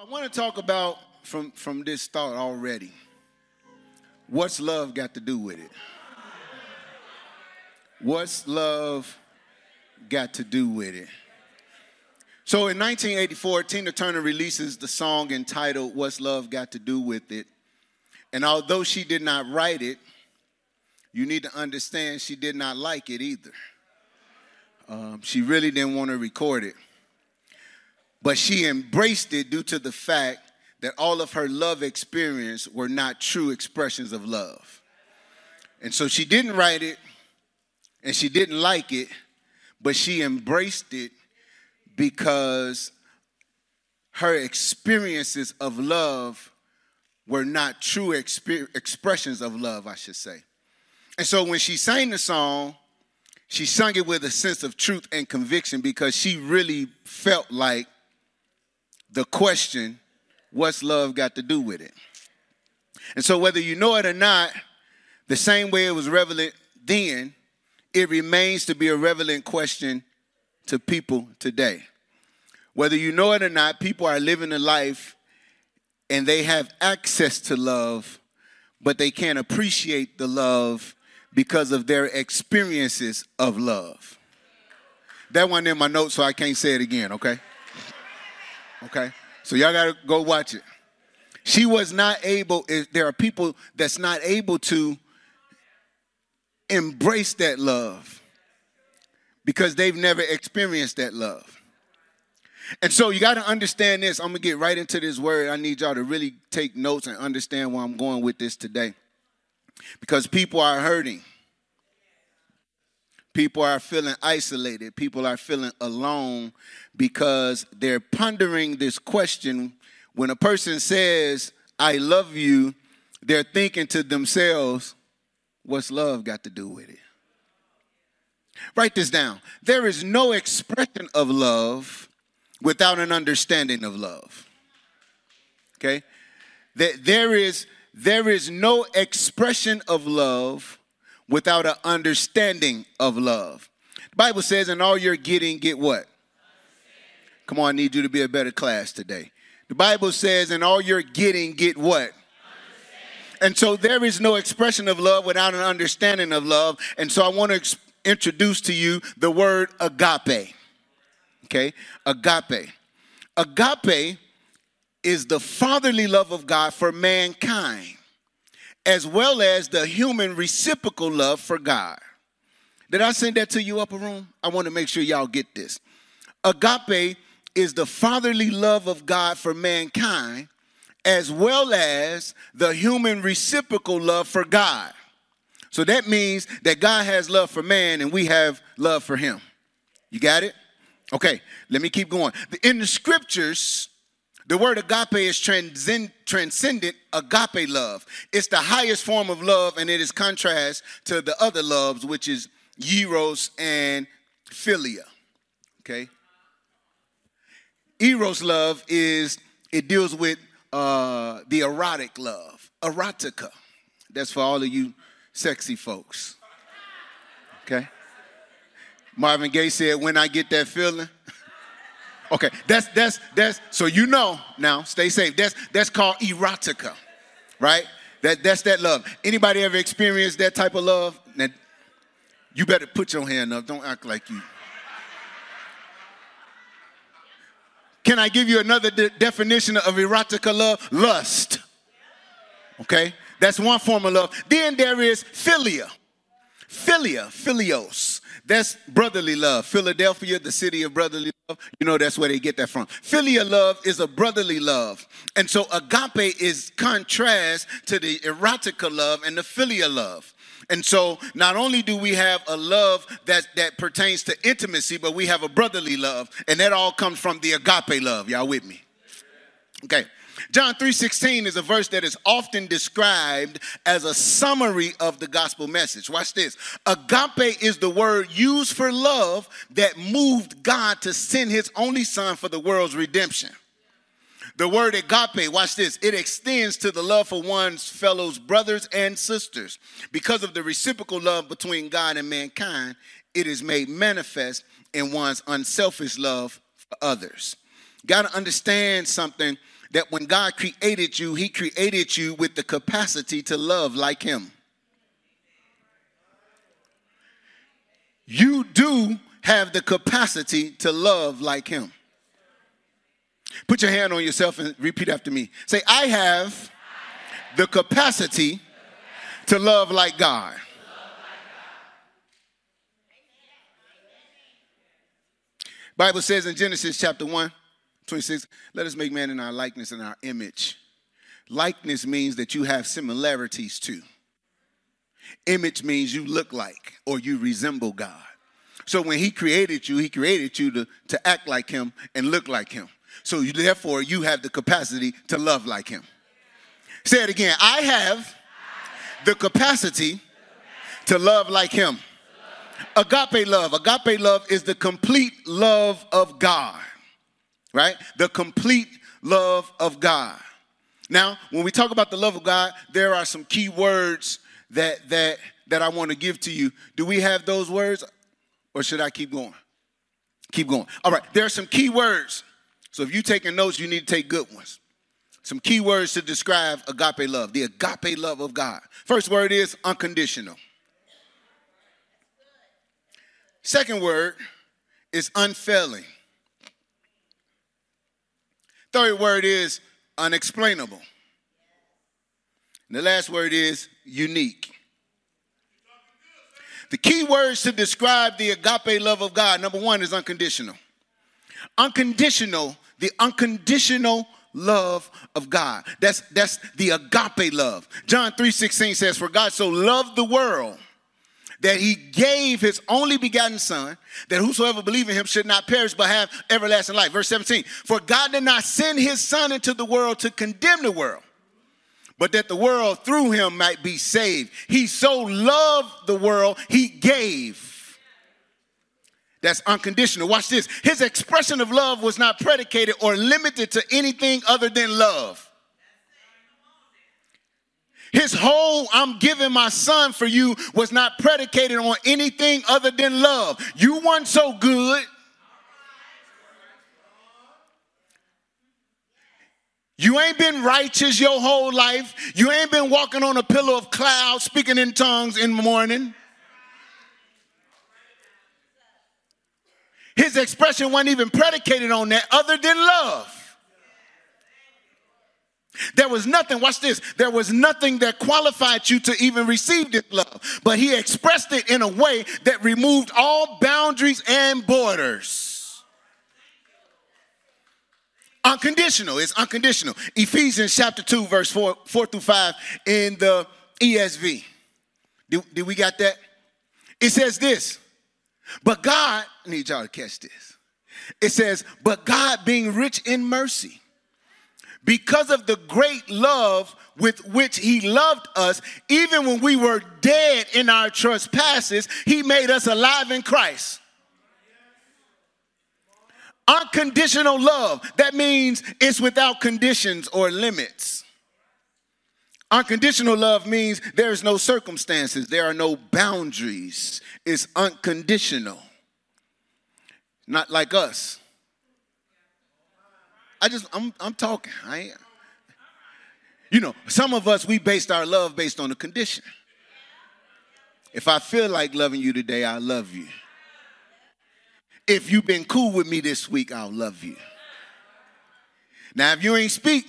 I want to talk about from, from this thought already. What's love got to do with it? What's love got to do with it? So in 1984, Tina Turner releases the song entitled What's Love Got to Do with It? And although she did not write it, you need to understand she did not like it either. Um, she really didn't want to record it. But she embraced it due to the fact that all of her love experience were not true expressions of love. And so she didn't write it and she didn't like it, but she embraced it because her experiences of love were not true exp- expressions of love, I should say. And so when she sang the song, she sung it with a sense of truth and conviction because she really felt like the question, what's love got to do with it? And so, whether you know it or not, the same way it was relevant then, it remains to be a relevant question to people today. Whether you know it or not, people are living a life and they have access to love, but they can't appreciate the love because of their experiences of love. That one in my notes, so I can't say it again, okay? Okay? So y'all gotta go watch it. She was not able, there are people that's not able to embrace that love because they've never experienced that love. And so you got to understand this. I'm going to get right into this word. I need y'all to really take notes and understand where I'm going with this today. Because people are hurting. People are feeling isolated. People are feeling alone because they're pondering this question. When a person says, I love you, they're thinking to themselves, what's love got to do with it? Write this down. There is no expression of love without an understanding of love. Okay? There is, there is no expression of love without an understanding of love. The Bible says, in all you're getting, get what? Come on, I need you to be a better class today. The Bible says, in all you're getting, get what? And so there is no expression of love without an understanding of love. And so I want to introduce to you the word agape. Okay? Agape. Agape is the fatherly love of God for mankind as well as the human reciprocal love for God. Did I send that to you, upper room? I want to make sure y'all get this. Agape is the fatherly love of God for mankind, as well as the human reciprocal love for God. So that means that God has love for man and we have love for him. You got it? Okay, let me keep going. In the scriptures, the word agape is transcend, transcendent agape love. It's the highest form of love, and it is contrast to the other loves, which is eros and philia. Okay. Eros love is it deals with uh, the erotic love, erotica. That's for all of you sexy folks. Okay. Marvin Gaye said, "When I get that feeling." Okay, that's that's that's so you know now. Stay safe. That's that's called erotica, right? That that's that love. Anybody ever experienced that type of love? Now, you better put your hand up. Don't act like you. Can I give you another de- definition of erotica love? Lust. Okay, that's one form of love. Then there is philia. Philia, philios. That's brotherly love. Philadelphia, the city of brotherly love, you know that's where they get that from. Philia love is a brotherly love. And so agape is contrast to the erotica love and the philia love. And so not only do we have a love that, that pertains to intimacy, but we have a brotherly love. And that all comes from the agape love. Y'all with me? Okay. John 3:16 is a verse that is often described as a summary of the gospel message. Watch this. Agape is the word used for love that moved God to send his only son for the world's redemption. The word agape, watch this, it extends to the love for one's fellows brothers and sisters. Because of the reciprocal love between God and mankind, it is made manifest in one's unselfish love for others. Got to understand something that when God created you, He created you with the capacity to love like Him. You do have the capacity to love like Him. Put your hand on yourself and repeat after me. Say, I have the capacity to love like God. Bible says in Genesis chapter 1, 26, let us make man in our likeness and our image. Likeness means that you have similarities to. Image means you look like or you resemble God. So when he created you, he created you to, to act like him and look like him. So you, therefore, you have the capacity to love like him. Say it again. I have the capacity to love like him. Agape love. Agape love is the complete love of God, right? The complete love of God. Now, when we talk about the love of God, there are some key words that that that I want to give to you. Do we have those words, or should I keep going? Keep going. All right. There are some key words so if you're taking notes, you need to take good ones. Some key words to describe agape love, the agape love of God. First word is unconditional. Second word is unfailing. Third word is unexplainable. And the last word is unique. The key words to describe the agape love of God number one is unconditional. Unconditional, the unconditional love of God. That's that's the agape love. John 3:16 says, For God so loved the world that he gave his only begotten son, that whosoever believe in him should not perish but have everlasting life. Verse 17, for God did not send his son into the world to condemn the world, but that the world through him might be saved. He so loved the world, he gave that's unconditional. Watch this. His expression of love was not predicated or limited to anything other than love. His whole I'm giving my son for you was not predicated on anything other than love. You weren't so good. You ain't been righteous your whole life. You ain't been walking on a pillow of clouds speaking in tongues in the morning. His expression wasn't even predicated on that other than love. There was nothing, watch this, there was nothing that qualified you to even receive this love. But he expressed it in a way that removed all boundaries and borders. Unconditional, it's unconditional. Ephesians chapter 2, verse 4, 4 through 5 in the ESV. Did, did we got that? It says this but God, I need y'all to catch this. It says, but God being rich in mercy, because of the great love with which he loved us, even when we were dead in our trespasses, he made us alive in Christ. Unconditional love, that means it's without conditions or limits. Unconditional love means there's no circumstances, there are no boundaries. It's unconditional. Not like us. I just I'm I'm talking. I you know, some of us we based our love based on a condition. If I feel like loving you today, I love you. If you've been cool with me this week, I'll love you. Now, if you ain't speak,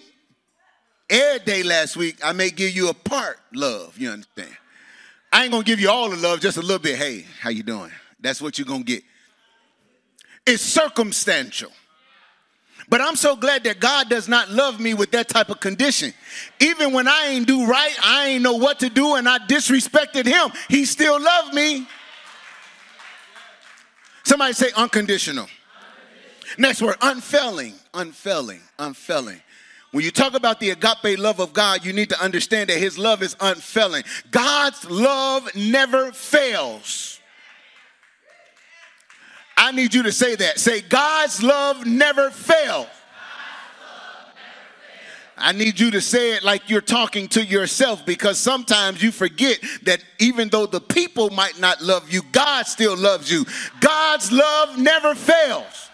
every day last week, I may give you a part love. You understand? I ain't gonna give you all the love, just a little bit. Hey, how you doing? That's what you're gonna get. It's circumstantial. But I'm so glad that God does not love me with that type of condition. Even when I ain't do right, I ain't know what to do, and I disrespected him, he still loved me. Somebody say unconditional. unconditional. Next word, unfailing, unfailing, unfailing. When you talk about the agape love of God, you need to understand that his love is unfailing. God's love never fails. I need you to say that. Say, God's love never fails. I need you to say it like you're talking to yourself because sometimes you forget that even though the people might not love you, God still loves you. God's love never fails.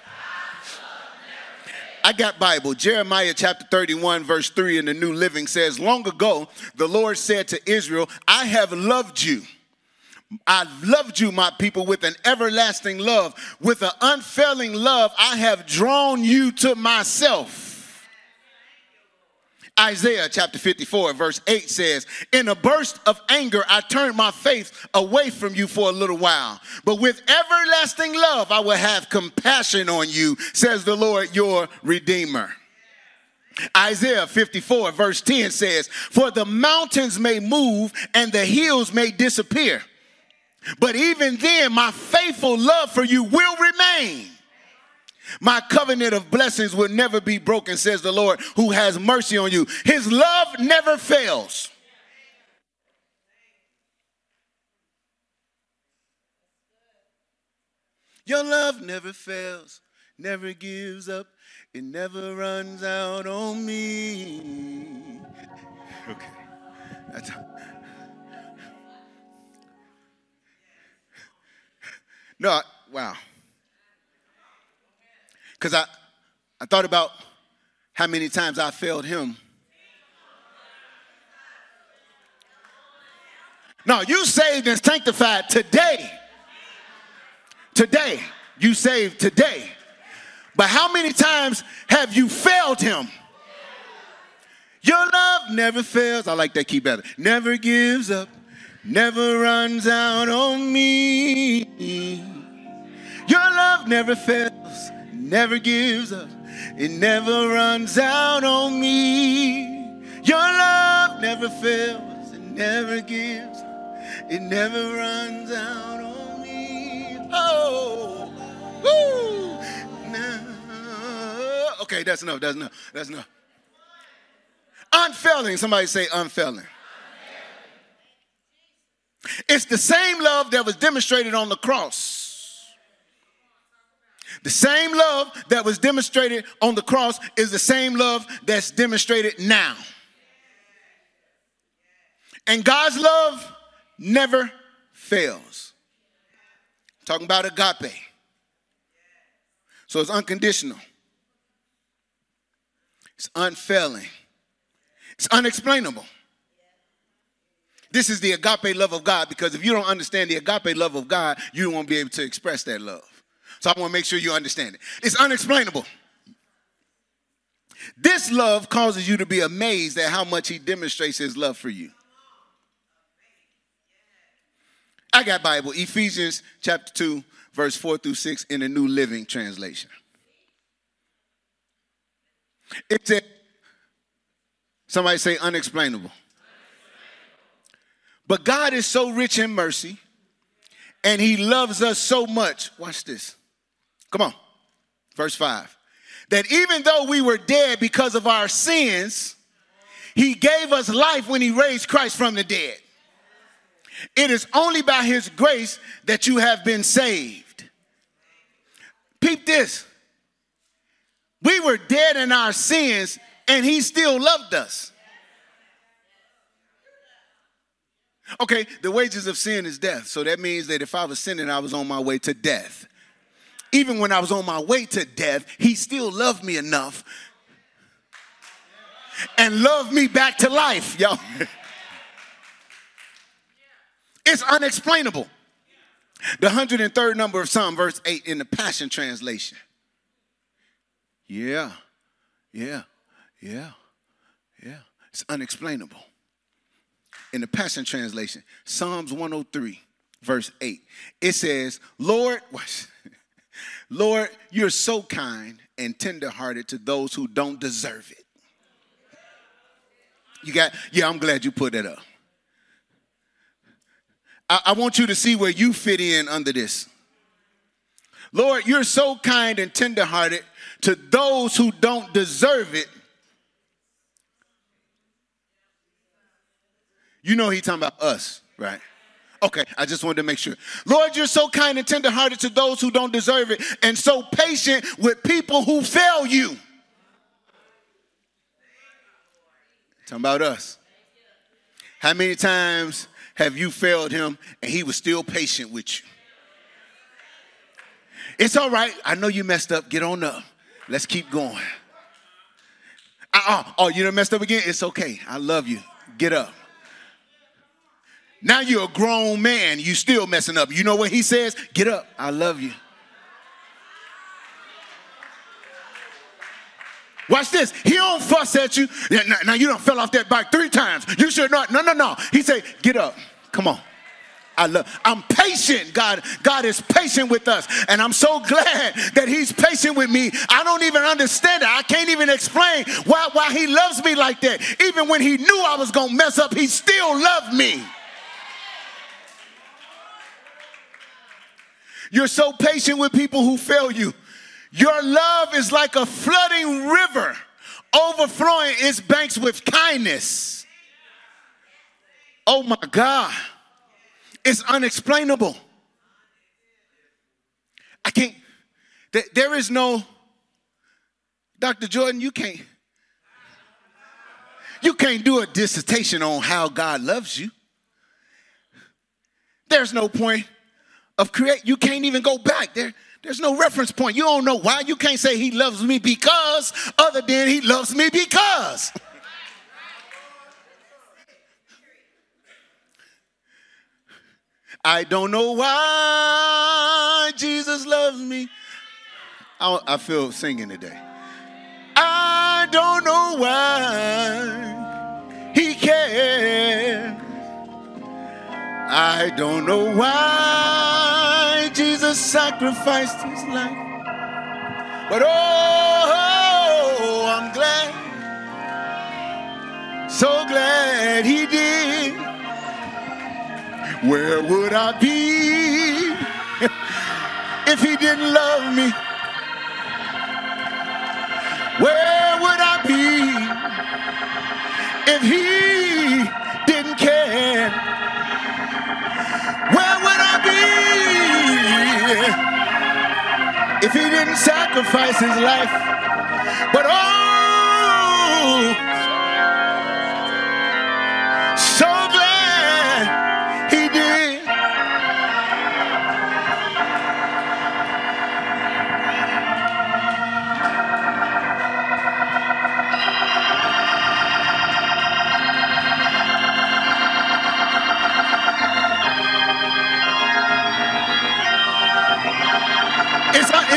I got Bible. Jeremiah chapter 31, verse 3 in the New Living says, Long ago, the Lord said to Israel, I have loved you. I've loved you, my people, with an everlasting love. With an unfailing love, I have drawn you to myself. Isaiah chapter 54, verse 8 says, In a burst of anger, I turned my face away from you for a little while. But with everlasting love, I will have compassion on you, says the Lord your Redeemer. Isaiah 54, verse 10 says, For the mountains may move and the hills may disappear. But even then, my faithful love for you will remain. My covenant of blessings will never be broken, says the Lord, who has mercy on you. His love never fails. Your love never fails, never gives up, it never runs out on me. Okay. That's no, wow. Because I, I thought about how many times I failed him. No, you saved and sanctified today. Today. You saved today. But how many times have you failed him? Your love never fails. I like that key better. Never gives up, never runs out on me. Your love never fails never gives up, it never runs out on me. Your love never fails, it never gives, it never runs out on me. Oh, woo. Okay, that's enough, that's enough, that's enough. Unfailing, somebody say unfailing. It's the same love that was demonstrated on the cross the same love that was demonstrated on the cross is the same love that's demonstrated now. And God's love never fails. I'm talking about agape. So it's unconditional. It's unfailing. It's unexplainable. This is the agape love of God because if you don't understand the agape love of God, you won't be able to express that love. So I want to make sure you understand it. It's unexplainable. This love causes you to be amazed at how much he demonstrates his love for you. I got Bible, Ephesians chapter 2, verse 4 through 6 in the New Living Translation. It said, somebody say unexplainable. But God is so rich in mercy and he loves us so much. Watch this. Come on. Verse 5. That even though we were dead because of our sins, he gave us life when he raised Christ from the dead. It is only by his grace that you have been saved. Peep this. We were dead in our sins and he still loved us. Okay, the wages of sin is death. So that means that if I was sinning, I was on my way to death even when I was on my way to death, he still loved me enough and loved me back to life, y'all. it's unexplainable. The 103rd number of Psalm, verse 8 in the Passion Translation. Yeah, yeah, yeah, yeah. It's unexplainable. In the Passion Translation, Psalms 103, verse 8, it says, Lord, Lord, you're so kind and tenderhearted to those who don't deserve it. You got, yeah, I'm glad you put that up. I, I want you to see where you fit in under this. Lord, you're so kind and tenderhearted to those who don't deserve it. You know he's talking about us, right? Okay, I just wanted to make sure. Lord, you're so kind and tenderhearted to those who don't deserve it, and so patient with people who fail you. Talking about us. How many times have you failed him and he was still patient with you? It's all right. I know you messed up. Get on up. Let's keep going. oh, oh, you done messed up again? It's okay. I love you. Get up. Now you're a grown man. You still messing up. You know what he says? Get up. I love you. Watch this. He don't fuss at you. Now, now you don't fell off that bike three times. You should not. No, no, no. He say, get up. Come on. I love. I'm patient. God, God is patient with us, and I'm so glad that He's patient with me. I don't even understand it. I can't even explain why why He loves me like that. Even when He knew I was gonna mess up, He still loved me. You're so patient with people who fail you. Your love is like a flooding river, overflowing its banks with kindness. Oh my God. It's unexplainable. I can't, there is no, Dr. Jordan, you can't, you can't do a dissertation on how God loves you. There's no point of create. You can't even go back there. There's no reference point. You don't know why. You can't say he loves me because, other than he loves me because. I don't know why Jesus loves me. I, I feel singing today. I don't know why he cares. I don't know why Jesus sacrificed his life. But oh, oh, I'm glad, so glad he did. Where would I be if he didn't love me? Where would I be if he if he didn't sacrifice his life? But oh,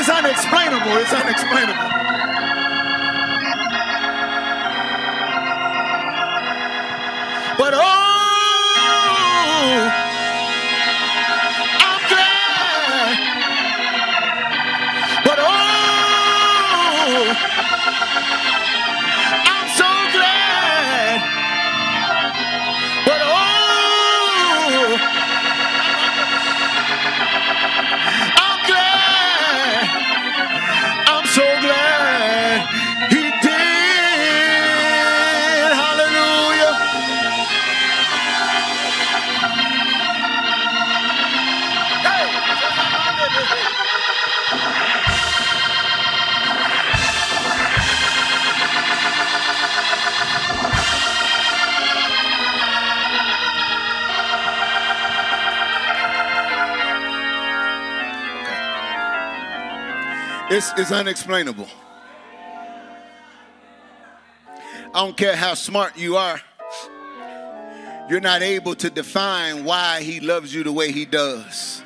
It's, unexplainable. It's unexplainable. It's, it's unexplainable. I don't care how smart you are, you're not able to define why he loves you the way he does.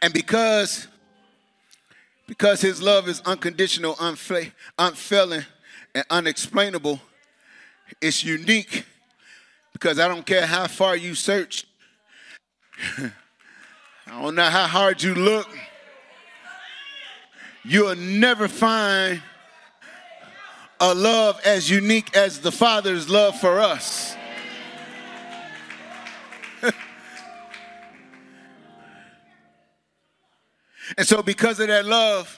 And because because his love is unconditional, unfa- unfailing, and unexplainable, it's unique because I don't care how far you search. I don't know how hard you look. You'll never find a love as unique as the Father's love for us. and so, because of that love,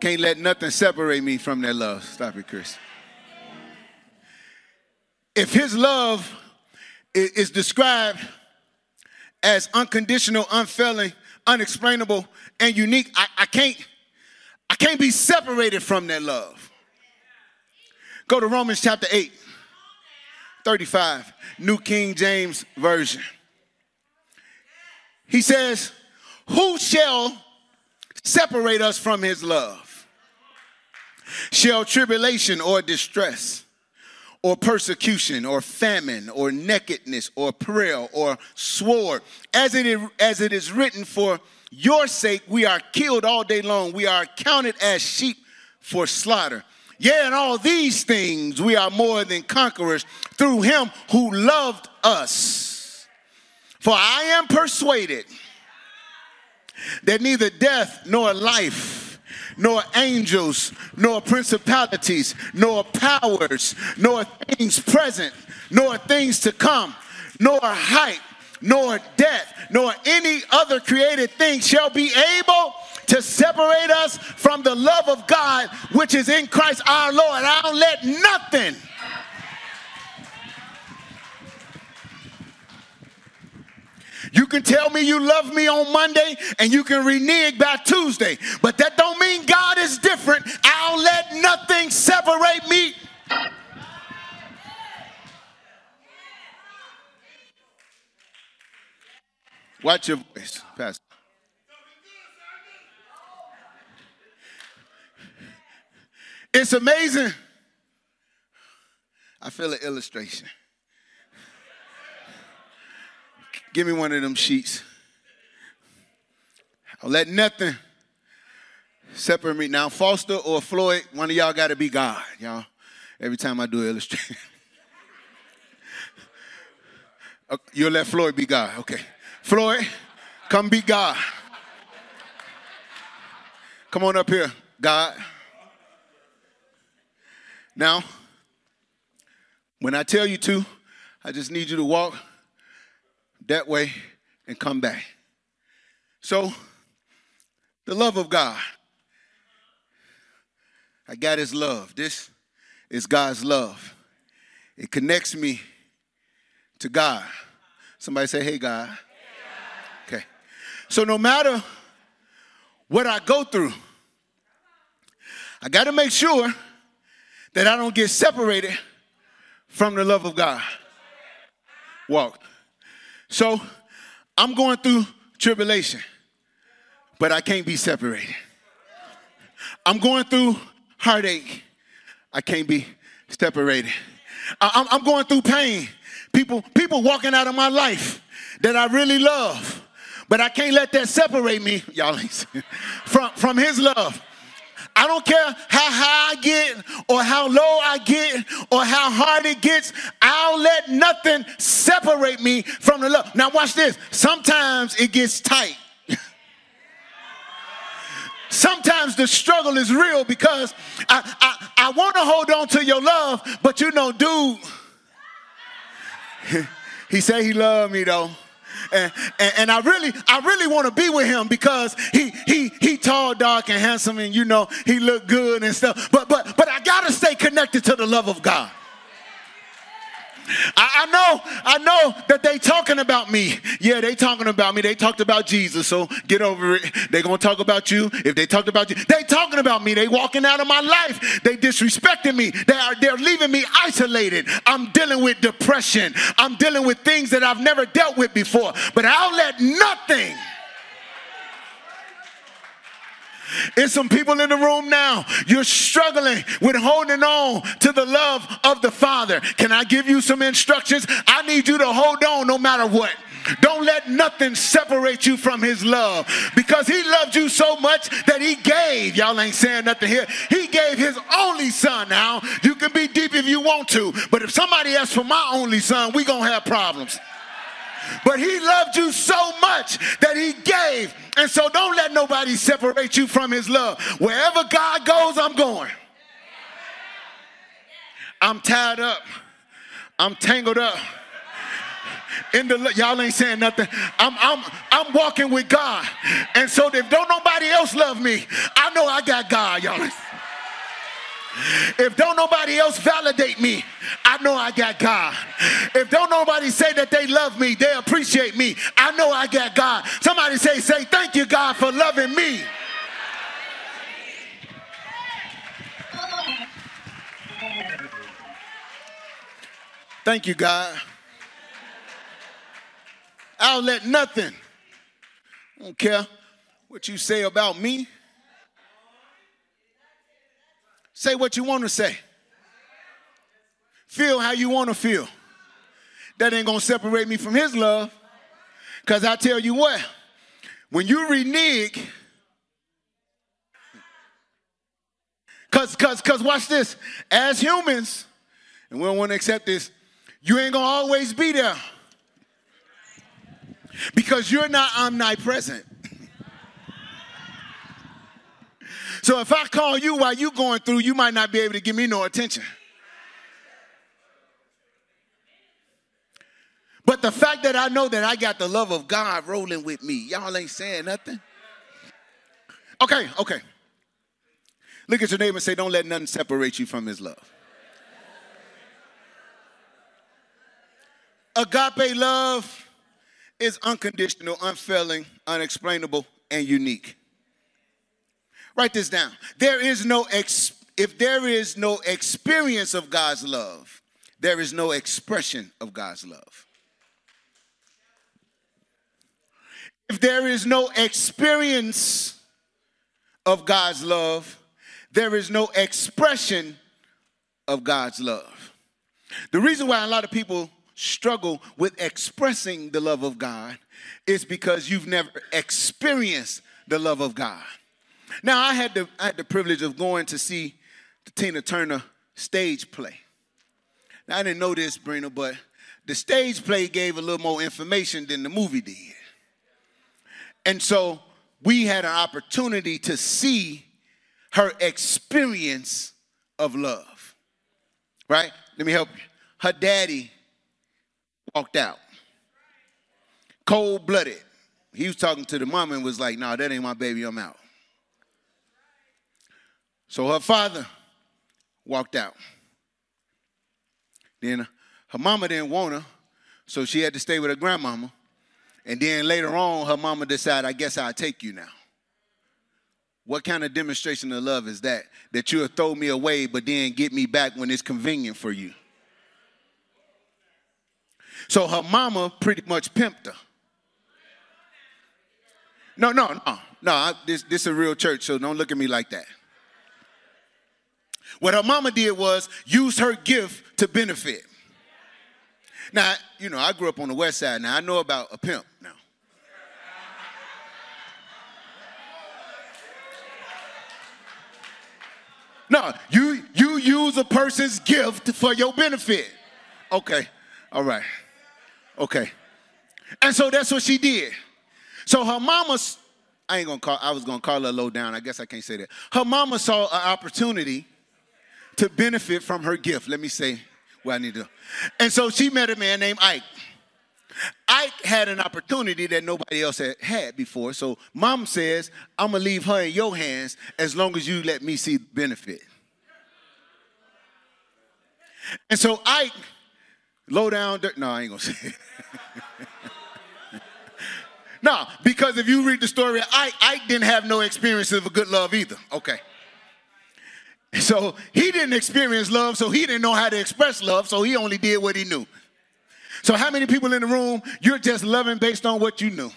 can't let nothing separate me from that love. Stop it, Chris. If his love is described as unconditional, unfailing, unexplainable, and unique, I, I can't I can't be separated from that love. Go to Romans chapter 8. 35, New King James Version. He says, Who shall separate us from his love? Shall tribulation or distress? or persecution or famine or nakedness or peril or sword as it is, as it is written for your sake we are killed all day long we are counted as sheep for slaughter yeah in all these things we are more than conquerors through him who loved us for i am persuaded that neither death nor life nor angels, nor principalities, nor powers, nor things present, nor things to come, nor height, nor depth, nor any other created thing shall be able to separate us from the love of God which is in Christ our Lord. I'll let nothing You can tell me you love me on Monday and you can renege by Tuesday, but that don't mean God is different. I'll let nothing separate me. Watch your voice, Pastor. It's amazing. I feel an illustration. Give me one of them sheets. I'll let nothing separate me. Now, Foster or Floyd, one of y'all got to be God, y'all. Every time I do an illustration. You'll let Floyd be God. Okay. Floyd, come be God. Come on up here, God. Now, when I tell you to, I just need you to walk that way and come back. So, the love of God. I got his love. This is God's love. It connects me to God. Somebody say, hey, God. Okay. So, no matter what I go through, I got to make sure that I don't get separated from the love of God. Walk. So I'm going through tribulation, but I can't be separated. I'm going through heartache. I can't be separated. I'm, I'm going through pain. People, people walking out of my life that I really love, but I can't let that separate me, y'all, from, from his love. I don't care how high I get or how low I get or how hard it gets. I'll let nothing separate me from the love. Now, watch this. Sometimes it gets tight. Sometimes the struggle is real because I, I, I want to hold on to your love, but you know, dude, he said he loved me though and, and, I really, I really want to be with him because he he he tall, dark, and handsome, and you know he looked good and stuff. But but but I gotta stay connected to the love of God. I, I, know, I know that they talking about me. Yeah, they talking about me. They talked about Jesus, so get over it. They gonna talk about you. If they talked about you, they talking about me. They walking out of my life. They disrespecting me. They are they're leaving me isolated. I'm dealing with depression. I'm dealing with things that I've never dealt with before. But I'll let nothing It's some people in the room now. You're struggling with holding on to the love of the Father. Can I give you some instructions? I need you to hold on no matter what. Don't let nothing separate you from his love because he loved you so much that he gave. Y'all ain't saying nothing here. He gave his only son. Now, you can be deep if you want to, but if somebody asks for my only son, we going to have problems. But he loved you so much that he gave. And so don't let nobody separate you from his love. Wherever God goes, I'm going. I'm tied up. I'm tangled up. In the y'all ain't saying nothing. I'm I'm I'm walking with God. And so if don't nobody else love me, I know I got God, y'all. If don't nobody else validate me, I know I got God. If don't nobody say that they love me, they appreciate me, I know I got God. Somebody say, say, thank you, God, for loving me. Thank you, God. I'll let nothing. I don't care what you say about me. Say what you want to say. Feel how you want to feel. That ain't gonna separate me from his love. Because I tell you what, when you renege, because cause, cause watch this, as humans, and we don't want to accept this, you ain't gonna always be there. Because you're not omnipresent. So if I call you while you're going through, you might not be able to give me no attention. But the fact that I know that I got the love of God rolling with me, y'all ain't saying nothing. Okay, okay. Look at your neighbor and say, Don't let nothing separate you from his love. Agape love is unconditional, unfailing, unexplainable, and unique. Write this down. There is no ex- if there is no experience of God's love, there is no expression of God's love. If there is no experience of God's love, there is no expression of God's love. The reason why a lot of people struggle with expressing the love of God is because you've never experienced the love of God. Now, I had the, I had the privilege of going to see the Tina Turner stage play. Now, I didn't know this, Brina, but the stage play gave a little more information than the movie did. And so we had an opportunity to see her experience of love. Right? Let me help you. Her daddy walked out. Cold blooded. He was talking to the mom and was like, no, nah, that ain't my baby, I'm out. So her father walked out. Then her mama didn't want her, so she had to stay with her grandmama. And then later on, her mama decided, I guess I'll take you now. What kind of demonstration of love is that? That you'll throw me away, but then get me back when it's convenient for you. So her mama pretty much pimped her. No, no, no, no. I, this, this is a real church, so don't look at me like that. What her mama did was use her gift to benefit. Now, you know, I grew up on the west side. Now, I know about a pimp now. No, you you use a person's gift for your benefit. Okay. All right. Okay. And so that's what she did. So her mama, I ain't gonna call, I was gonna call her low down. I guess I can't say that. Her mama saw an opportunity to benefit from her gift. Let me say what I need to. And so she met a man named Ike. Ike had an opportunity that nobody else had had before. So mom says, I'm gonna leave her in your hands as long as you let me see the benefit. And so Ike, low down dirt. No, I ain't gonna say it. no, because if you read the story, Ike, Ike didn't have no experience of a good love either. Okay. So he didn't experience love, so he didn't know how to express love, so he only did what he knew. So, how many people in the room you're just loving based on what you knew?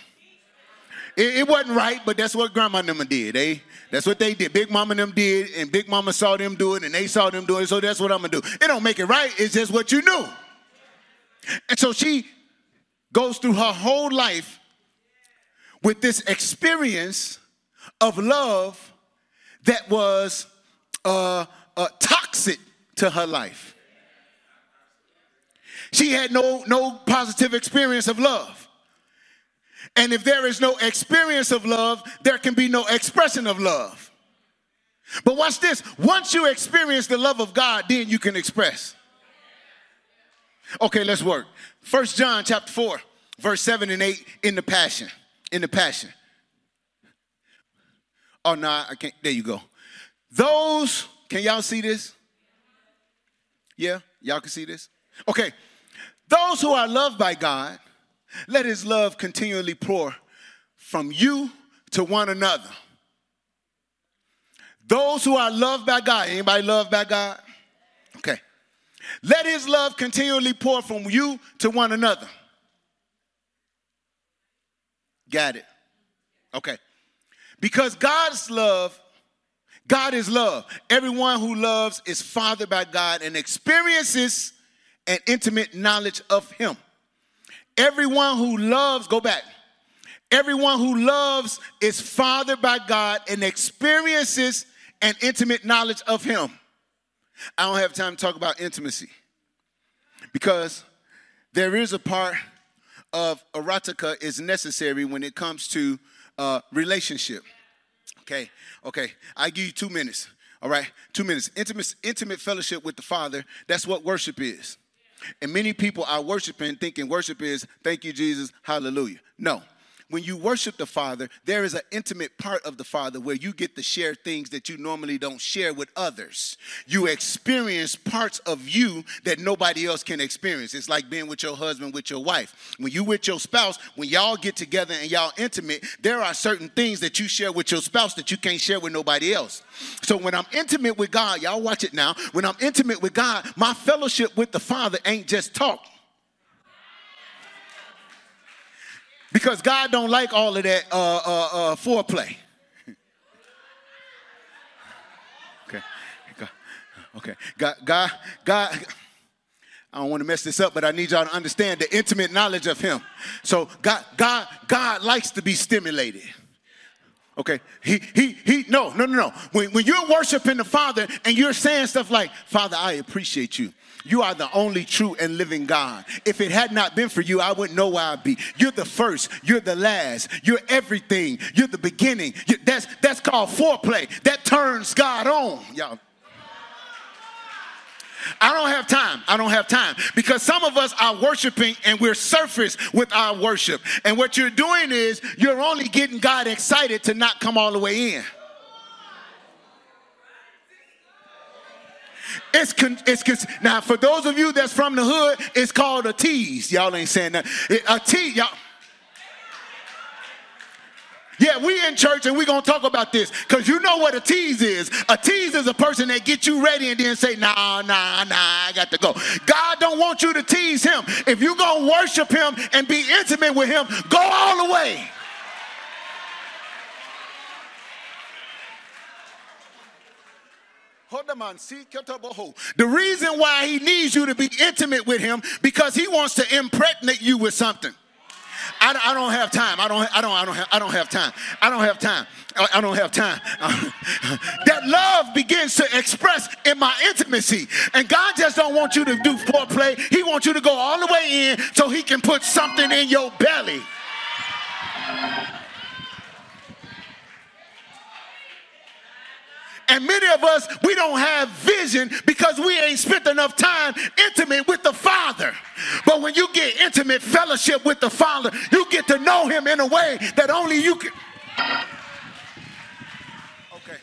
It, it wasn't right, but that's what grandma and them did. They that's what they did. Big mama and them did, and big mama saw them do it, and they saw them do it. So that's what I'm gonna do. It don't make it right. It's just what you knew. And so she goes through her whole life with this experience of love that was uh, uh, toxic to her life. She had no, no positive experience of love. And if there is no experience of love, there can be no expression of love. But watch this once you experience the love of God, then you can express. Okay, let's work. First John chapter 4, verse 7 and 8 in the passion. In the passion. Oh no, I can't. There you go. Those, can y'all see this? Yeah, y'all can see this? Okay. Those who are loved by God, let his love continually pour from you to one another. Those who are loved by God, anybody loved by God? Okay. Let his love continually pour from you to one another. Got it. Okay. Because God's love, God is love. Everyone who loves is fathered by God and experiences an intimate knowledge of him. Everyone who loves, go back. Everyone who loves is fathered by God and experiences an intimate knowledge of him. I don't have time to talk about intimacy because there is a part of erotica is necessary when it comes to uh, relationship. Okay, okay. I give you two minutes. All right, two minutes. Intimate, intimate fellowship with the Father. That's what worship is. And many people are worshiping, thinking worship is thank you, Jesus, hallelujah. No, when you worship the Father, there is an intimate part of the Father where you get to share things that you normally don't share with others. You experience parts of you that nobody else can experience. It's like being with your husband, with your wife. When you with your spouse, when y'all get together and y'all intimate, there are certain things that you share with your spouse that you can't share with nobody else. So when I'm intimate with God, y'all watch it now. When I'm intimate with God, my fellowship with the Father ain't just talk. Because God don't like all of that uh, uh, uh, foreplay. okay, okay, God, God, God. I don't want to mess this up, but I need y'all to understand the intimate knowledge of Him. So God, God, God likes to be stimulated. Okay, he, he, he, no, no, no, no. When, when you're worshiping the Father and you're saying stuff like, Father, I appreciate you. You are the only true and living God. If it had not been for you, I wouldn't know where I'd be. You're the first. You're the last. You're everything. You're the beginning. you that's, that's called foreplay. That turns God on, y'all. I don't have time. I don't have time because some of us are worshiping and we're surface with our worship. And what you're doing is you're only getting God excited to not come all the way in. It's, con, it's con, now for those of you that's from the hood, it's called a tease. Y'all ain't saying that. A tease, y'all. Yeah, we in church and we gonna talk about this because you know what a tease is. A tease is a person that get you ready and then say, nah, nah, nah, I got to go. God don't want you to tease him. If you gonna worship him and be intimate with him, go all the way. The reason why he needs you to be intimate with him because he wants to impregnate you with something. I, I don't have time. I don't. I don't. I don't. Have, I don't have time. I don't have time. I don't have time. that love begins to express in my intimacy, and God just don't want you to do foreplay. He wants you to go all the way in so He can put something in your belly. And many of us, we don't have vision because we ain't spent enough time intimate with the Father. But when you get intimate fellowship with the Father, you get to know Him in a way that only you can. Okay.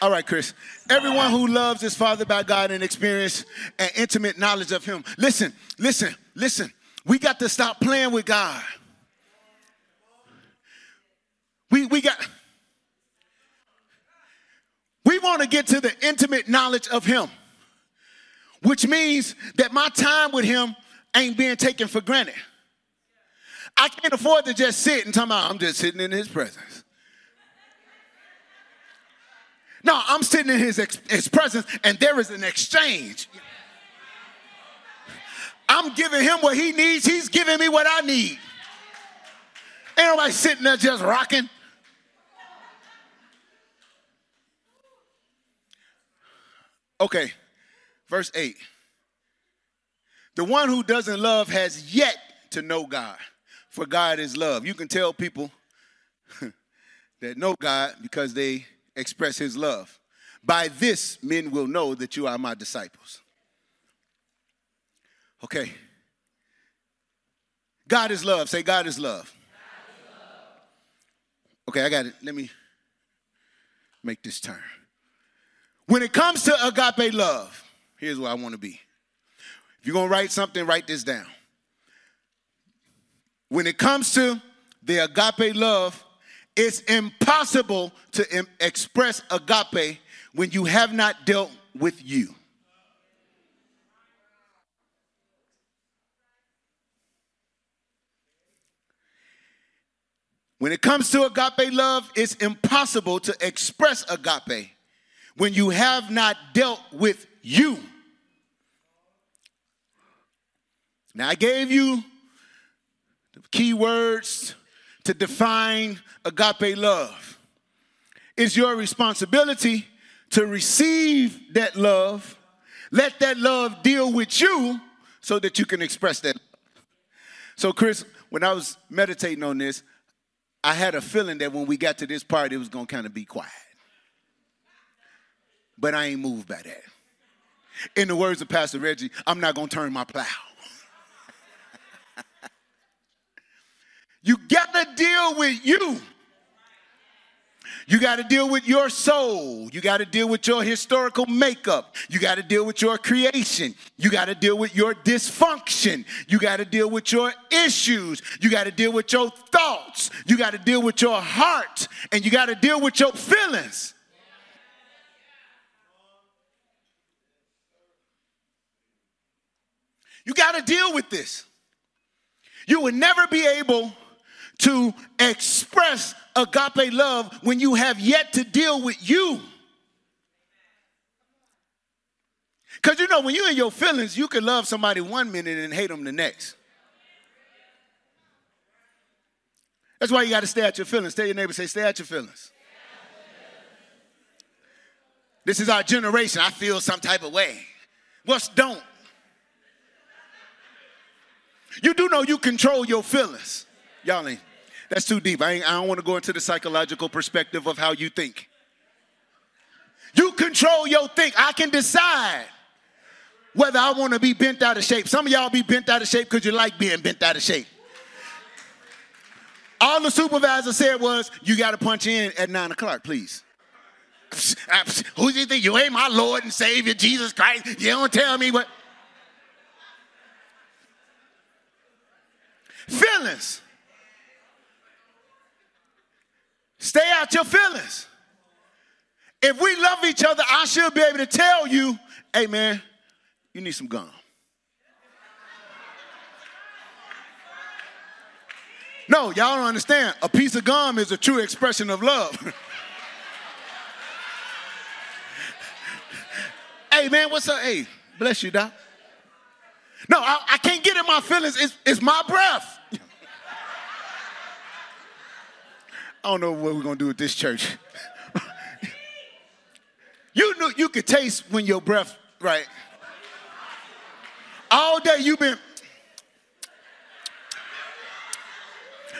All right, Chris. Everyone who loves is fathered by God and experience an intimate knowledge of Him. Listen, listen, listen. We got to stop playing with God. We, we got we want to get to the intimate knowledge of Him, which means that my time with Him ain't being taken for granted. I can't afford to just sit and talk about, I'm just sitting in His presence. No, I'm sitting in His, his presence and there is an exchange. I'm giving Him what He needs, He's giving me what I need. Ain't nobody sitting there just rocking. Okay, verse 8. The one who doesn't love has yet to know God, for God is love. You can tell people that know God because they express his love. By this, men will know that you are my disciples. Okay. God is love. Say, God is love. God is love. Okay, I got it. Let me make this turn. When it comes to agape love, here's where I want to be. If you're going to write something, write this down. When it comes to the agape love, it's impossible to Im- express agape when you have not dealt with you. When it comes to agape love, it's impossible to express agape when you have not dealt with you. Now, I gave you the key words to define agape love. It's your responsibility to receive that love, let that love deal with you so that you can express that. So, Chris, when I was meditating on this, I had a feeling that when we got to this part, it was going to kind of be quiet. But I ain't moved by that. In the words of Pastor Reggie, I'm not going to turn my plow. you got to deal with you. You got to deal with your soul. You got to deal with your historical makeup. You got to deal with your creation. You got to deal with your dysfunction. You got to deal with your issues. You got to deal with your thoughts. You got to deal with your heart. And you got to deal with your feelings. You got to deal with this. You will never be able to express agape love when you have yet to deal with you. Because you know, when you're in your feelings, you can love somebody one minute and hate them the next. That's why you got to stay at your feelings. Tell your neighbor, say, stay at your feelings. This is our generation. I feel some type of way. What's don't? You do know you control your feelings. Y'all ain't. That's too deep. I, I don't want to go into the psychological perspective of how you think. You control your think. I can decide whether I want to be bent out of shape. Some of y'all be bent out of shape because you like being bent out of shape. All the supervisor said was, you got to punch in at nine o'clock, please. Who do you think? You ain't my Lord and Savior, Jesus Christ. You don't tell me what. Feelings. Stay out your feelings. If we love each other, I should be able to tell you, hey man, you need some gum. No, y'all don't understand. A piece of gum is a true expression of love. hey man, what's up? Hey, bless you, Doc. No, I, I can't get in my feelings. It's, it's my breath. I don't know what we're gonna do with this church. you knew you could taste when your breath, right? All day you've been.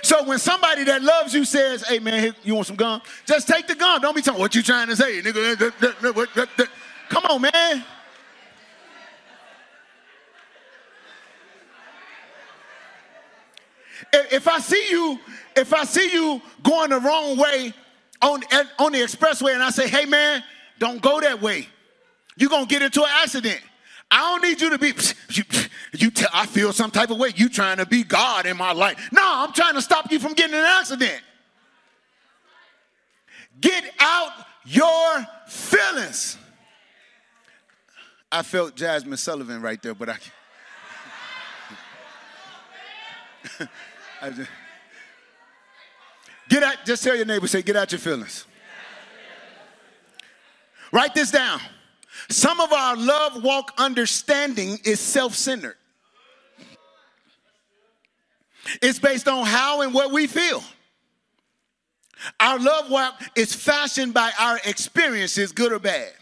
So when somebody that loves you says, "Hey man, you want some gum?" Just take the gum. Don't be talking what you trying to say, nigga. Come on, man. If I see you, if I see you going the wrong way on, on the expressway and I say, hey man, don't go that way. You're gonna get into an accident. I don't need you to be, you, you tell, I feel some type of way. You trying to be God in my life. No, I'm trying to stop you from getting an accident. Get out your feelings. I felt Jazmine Sullivan right there, but I just, get out, just tell your neighbor, say, get out your feelings. Write this down. Some of our love walk understanding is self centered, it's based on how and what we feel. Our love walk is fashioned by our experiences, good or bad.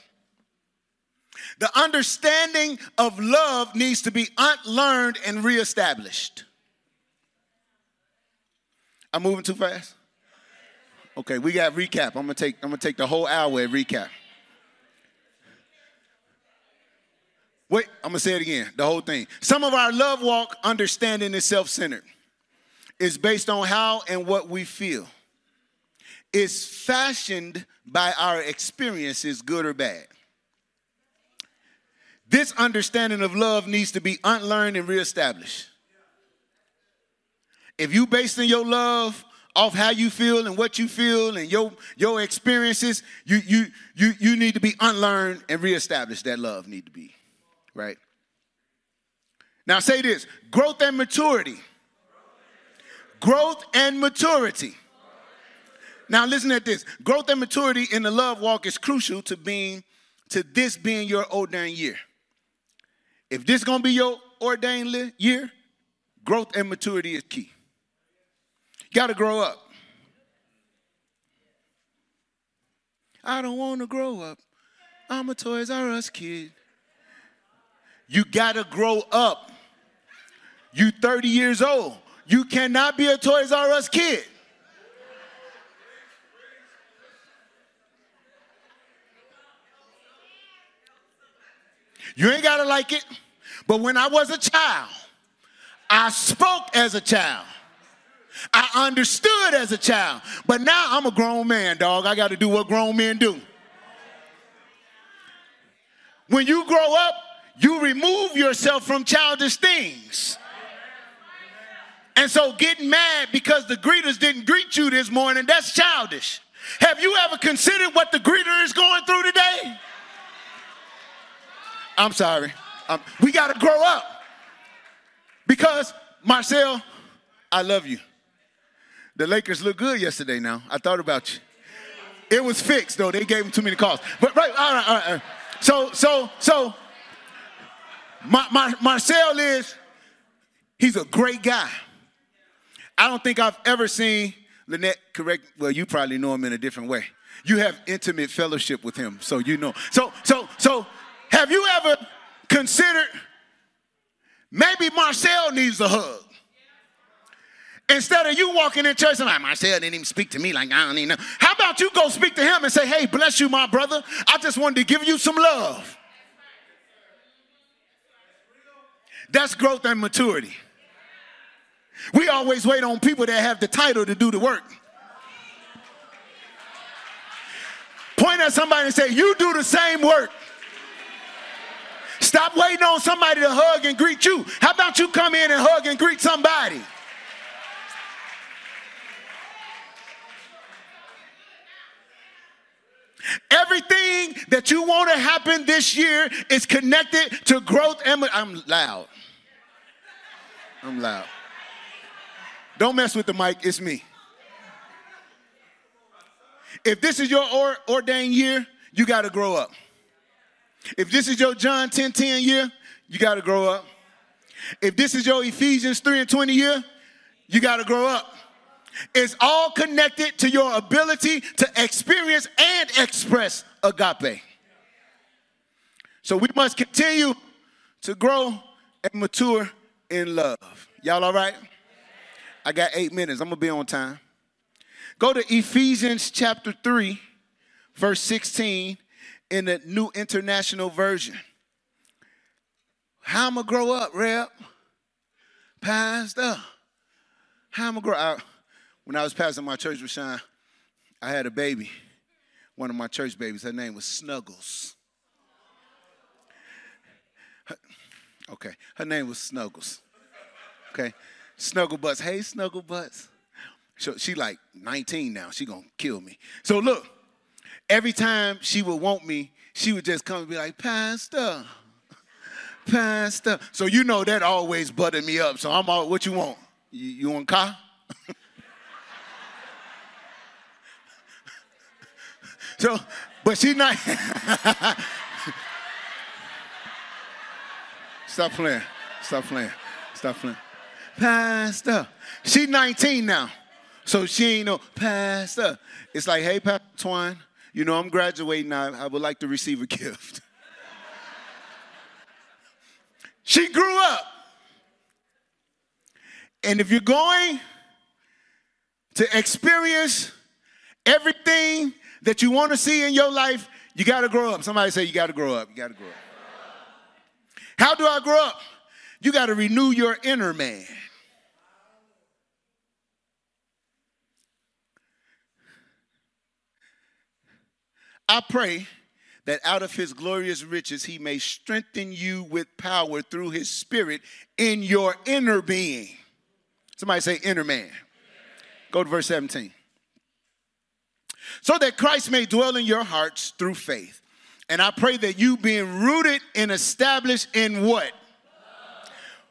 The understanding of love needs to be unlearned and reestablished. I'm moving too fast? Okay, we got recap. I'm gonna take I'm gonna take the whole hour and recap. Wait, I'm gonna say it again, the whole thing. Some of our love walk understanding is self-centered. It's based on how and what we feel. It's fashioned by our experiences, good or bad. This understanding of love needs to be unlearned and reestablished. If you basing your love off how you feel and what you feel and your your experiences, you you you you need to be unlearned and reestablish that love need to be, right? Now say this, growth and maturity. Growth and maturity Now listen at this. Growth and maturity in the love walk is crucial to being to this being your ordained year. If this gonna be your ordained year, growth and maturity is key. You gotta grow up. I don't wanna grow up. I'm a Toys R Us kid. You gotta grow up. You 30 years old. You cannot be a Toys R Us kid. You ain't gotta like it. But when I was a child, I spoke as a child. I understood as a child. But now I'm a grown man, dog. I got to do what grown men do. When you grow up, you remove yourself from childish things. And so getting mad because the greeters didn't greet you this morning, that's childish. Have you ever considered what the greeter is going through today? I'm sorry. Um, we got to grow up. Because, Marcel, I love you. The Lakers look good yesterday now. I thought about you. It was fixed, though. They gave him too many calls. But, right, all right, all right. All right. So, so, so, Mar- Mar- Marcel is, he's a great guy. I don't think I've ever seen Lynette correct. Well, you probably know him in a different way. You have intimate fellowship with him, so you know. So, so, so, have you ever considered maybe Marcel needs a hug? Instead of you walking in church and like, Marcel didn't even speak to me like I don't even know. How about you go speak to him and say, hey, bless you, my brother. I just wanted to give you some love. That's growth and maturity. We always wait on people that have the title to do the work. Point at somebody and say, You do the same work. Stop waiting on somebody to hug and greet you. How about you come in and hug and greet somebody? Everything that you want to happen this year is connected to growth and I'm loud. I'm loud. Don't mess with the mic, it's me. If this is your or, ordained year, you got to grow up. If this is your John 10 10 year, you got to grow up. If this is your Ephesians 3 and 20 year, you got to grow up. It's all connected to your ability to experience and express agape. So we must continue to grow and mature in love. Y'all all right? I got eight minutes. I'm going to be on time. Go to Ephesians chapter 3, verse 16 in the New International Version. How am I grow up, Rep? Pastor. How am I grow up? When I was passing my church Sean, I had a baby, one of my church babies. Her name was Snuggles. Her, okay, her name was Snuggles. Okay, Snuggle Butts. Hey, Snuggle Butts. So she like 19 now. She gonna kill me. So look, every time she would want me, she would just come and be like, Pastor, Pastor. So you know that always buttered me up. So I'm all, what you want? You, you want car? So, but she's not. Stop playing. Stop playing. Stop playing. Pastor. She's 19 now. So she ain't no pastor. It's like, hey, Pastor Twine, you know, I'm graduating now. I would like to receive a gift. she grew up. And if you're going to experience everything that you want to see in your life, you got to grow up. Somebody say, You got to grow up. You got to grow up. How do I grow up? You got to renew your inner man. I pray that out of his glorious riches he may strengthen you with power through his spirit in your inner being. Somebody say, inner man. Go to verse 17 so that Christ may dwell in your hearts through faith. And I pray that you being rooted and established in what? Love.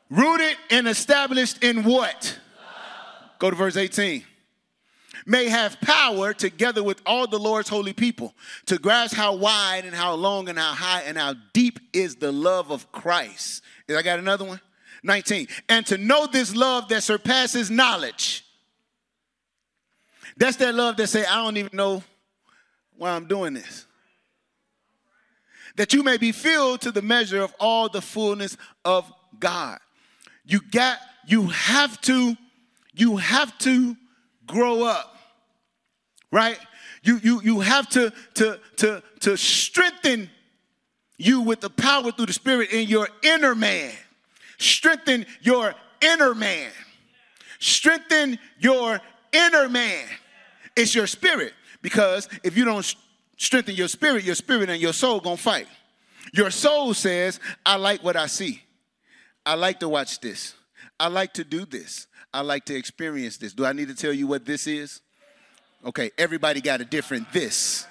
Rooted and established in what? Love. Go to verse 18. may have power together with all the Lord's holy people to grasp how wide and how long and how high and how deep is the love of Christ. I got another one? 19. And to know this love that surpasses knowledge. That's that love that say, I don't even know why I'm doing this. That you may be filled to the measure of all the fullness of God. You got, you have to, you have to grow up, right? You, you, you have to, to, to, to strengthen you with the power through the Spirit in your inner man. Strengthen your inner man. Strengthen your inner man. It's your spirit. Because if you don't strengthen your spirit, your spirit and your soul gonna fight. Your soul says, I like what I see. I like to watch this. I like to do this. I like to experience this. Do I need to tell you what this is? Okay, everybody got a different this.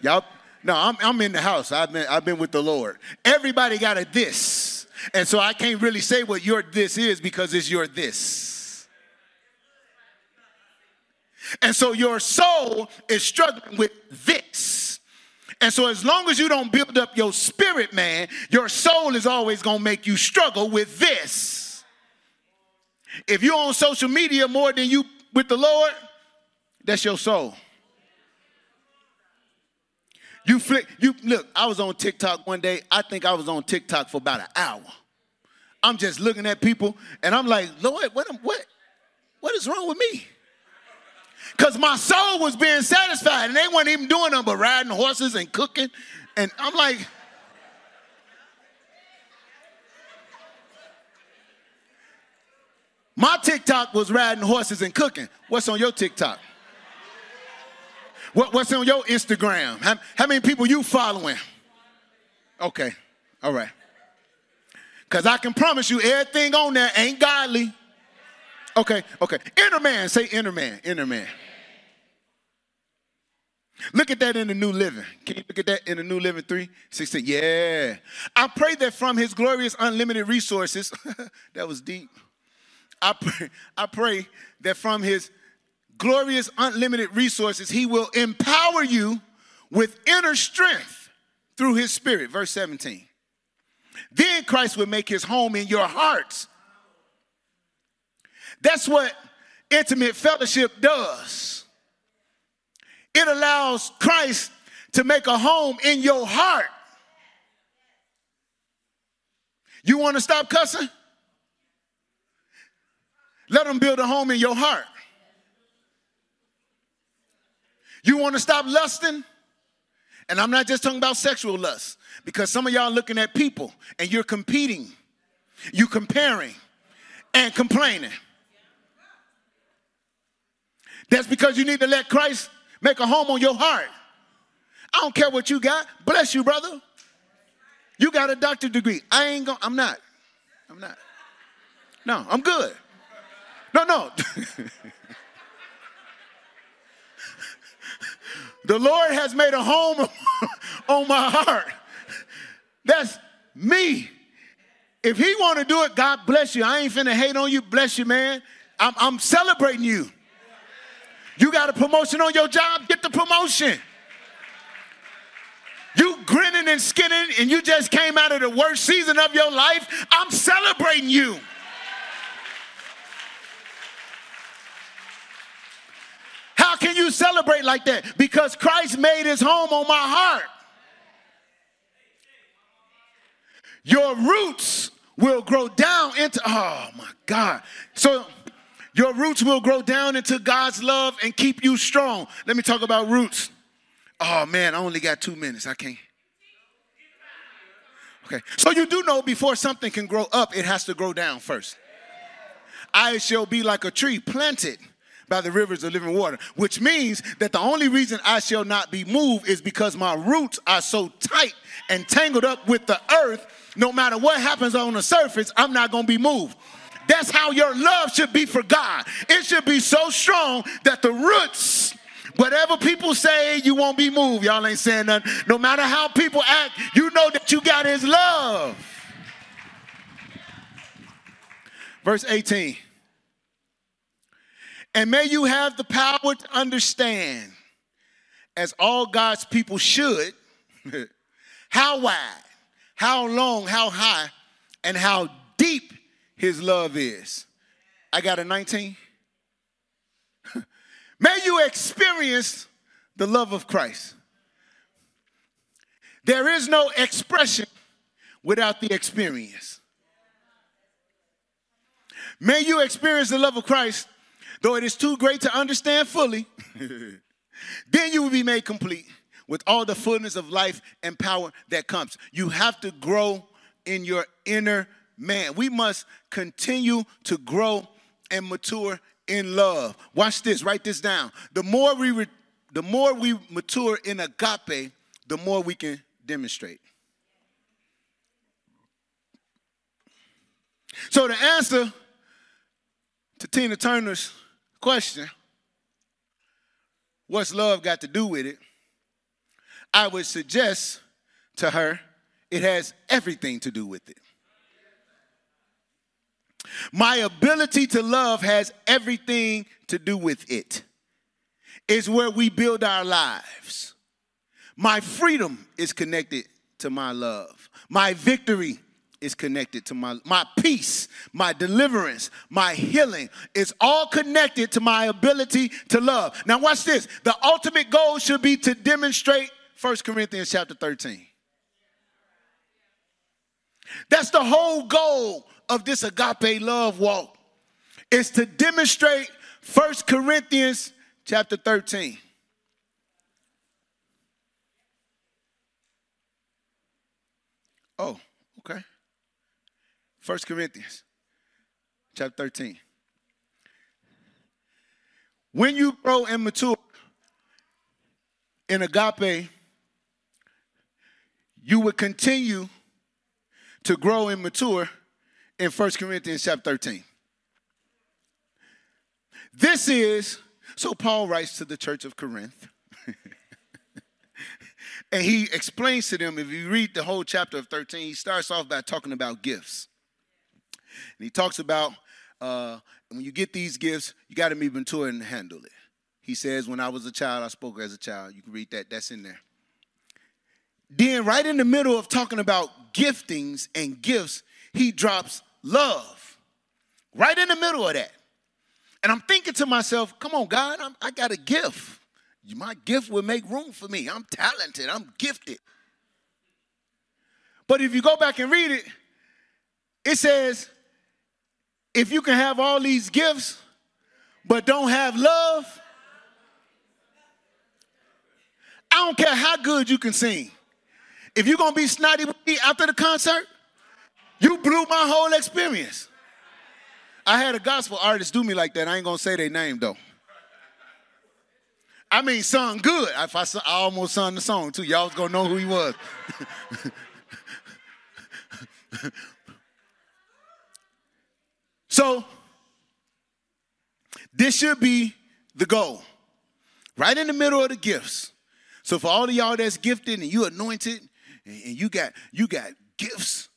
Y'all, no, I'm, I'm in the house. I've been, I've been with the Lord. Everybody got a this. And so I can't really say what your this is because it's your this. And so your soul is struggling with this. And so, as long as you don't build up your spirit, man, your soul is always going to make you struggle with this. If you're on social media more than you with the Lord, that's your soul. You flick, you look, I was on TikTok one day. I think I was on TikTok for about an hour. I'm just looking at people and I'm like, Lord, what what what is wrong with me? Because my soul was being satisfied and they weren't even doing them but riding horses and cooking. And I'm like, my TikTok was riding horses and cooking. What's on your TikTok? What, what's on your Instagram? How, how many people you following? Okay, all right. Because I can promise you everything on there ain't godly. Okay, okay. Inner man, say inner man, inner man. Look at that in the New Living. Can you look at that in the New Living 3? 16. Yeah. I pray that from his glorious unlimited resources, that was deep. I pray, I pray that from his glorious, unlimited resources, he will empower you with inner strength through his spirit. Verse 17. Then Christ will make his home in your hearts. That's what intimate fellowship does. It allows Christ to make a home in your heart. You want to stop cussing? Let him build a home in your heart. You want to stop lusting? And I'm not just talking about sexual lust, because some of y'all looking at people and you're competing, you comparing and complaining. That's because you need to let Christ make a home on your heart. I don't care what you got. Bless you, brother. You got a doctor degree. I ain't going, I'm not. I'm not. No, I'm good. No, no. The Lord has made a home on my heart. That's me. If he want to do it, God bless you. I ain't finna hate on you. Bless you, man. I'm, I'm celebrating you. You got a promotion on your job, get the promotion. You grinning and skinning, and you just came out of the worst season of your life. I'm celebrating you. How can you celebrate like that? Because Christ made his home on my heart. Your roots will grow down into, oh my God. So your roots will grow down into God's love and keep you strong. Let me talk about roots. Oh man, I only got two minutes. I can't. Okay. So you do know before something can grow up, it has to grow down first. I shall be like a tree planted by the rivers of living water, which means that the only reason I shall not be moved is because my roots are so tight and tangled up with the earth. No matter what happens on the surface, I'm not going to be moved. That's how your love should be for God. It should be so strong that the roots, whatever people say, you won't be moved. Y'all ain't saying nothing. No matter how people act, you know that you got His love. Verse 18 And may you have the power to understand, as all God's people should, how wide, how long, how high, and how deep his love is. I got a 19. May you experience the love of Christ. There is no expression without the experience. May you experience the love of Christ, though it is too great to understand fully. then you will be made complete with all the fullness of life and power that comes. You have to grow in your inner man. We must continue to grow and mature in love. Watch this, write this down. The more we re- the more we mature in agape, the more we can demonstrate. So the answer to Tina Turner's question, what's love got to do with it? I would suggest to her it has everything to do with it. My ability to love has everything to do with it. It's where we build our lives. My freedom is connected to my love. My victory is connected to my my peace, my deliverance, my healing. It's all connected to my ability to love. Now watch this. The ultimate goal should be to demonstrate 1 Corinthians chapter 13. That's the whole goal of this agape love walk is to demonstrate 1 Corinthians chapter 13. Oh, okay. 1 Corinthians chapter 13. When you grow and mature in agape, you will continue to grow and mature in 1 Corinthians chapter 13. This is, so Paul writes to the church of Corinth. and he explains to them, if you read the whole chapter of 13, he starts off by talking about gifts. And he talks about uh, when you get these gifts, you got to be mature and handle it. He says, When I was a child, I spoke as a child. You can read that, that's in there. Then, right in the middle of talking about giftings and gifts, he drops love. Right in the middle of that. And I'm thinking to myself, come on, God, I'm, I got a gift. My gift will make room for me. I'm talented, I'm gifted. But if you go back and read it, it says, if you can have all these gifts, but don't have love, I don't care how good you can sing. If you're gonna be snotty with me after the concert, you blew my whole experience. I had a gospel artist do me like that. I ain't gonna say their name though. I mean, sung good. If I, I almost sung the song too. Y'all was gonna know who he was. so, this should be the goal. Right in the middle of the gifts. So for all of y'all that's gifted and you anointed and you got you got gifts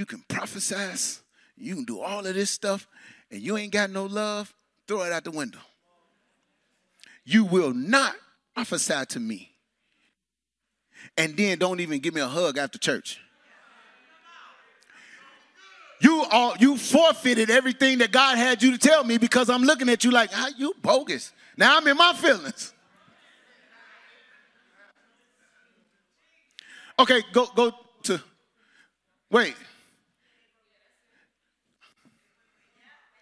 you can prophesy, you can do all of this stuff, and you ain't got no love, throw it out the window. You will not prophesy to me. And then don't even give me a hug after church. You all you forfeited everything that God had you to tell me because I'm looking at you like, how you bogus. Now I'm in my feelings. Okay, go go to wait.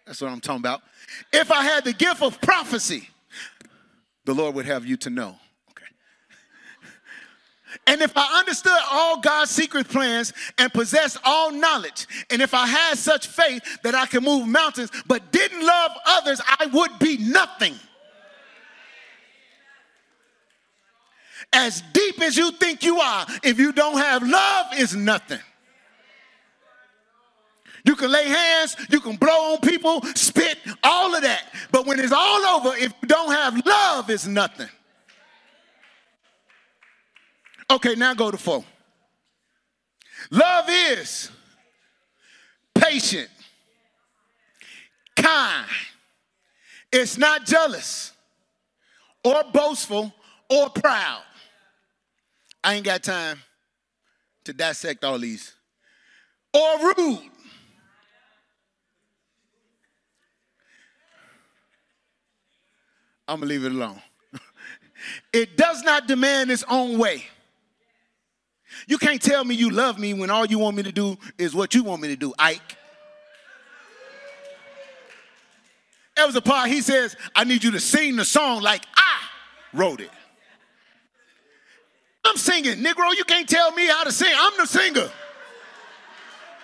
That's what I'm talking about. If I had the gift of prophecy, the Lord would have you to know. Okay. And if I understood all God's secret plans and possessed all knowledge, and if I had such faith that I could move mountains but didn't love others, I would be nothing. As deep as you think you are, if you don't have love, is nothing. You can lay hands, you can blow on people, spit, all of that. But when it's all over, if you don't have love, it's nothing. Okay, now go to four. Love is patient, kind, It's not jealous or boastful or proud. I ain't got time to dissect all these. Or rude. I'm gonna leave it alone. it does not demand its own way. You can't tell me you love me when all you want me to do is what you want me to do, Ike. There was a part he says, I need you to sing the song like I wrote it. I'm singing, Negro, you can't tell me how to sing. I'm the singer.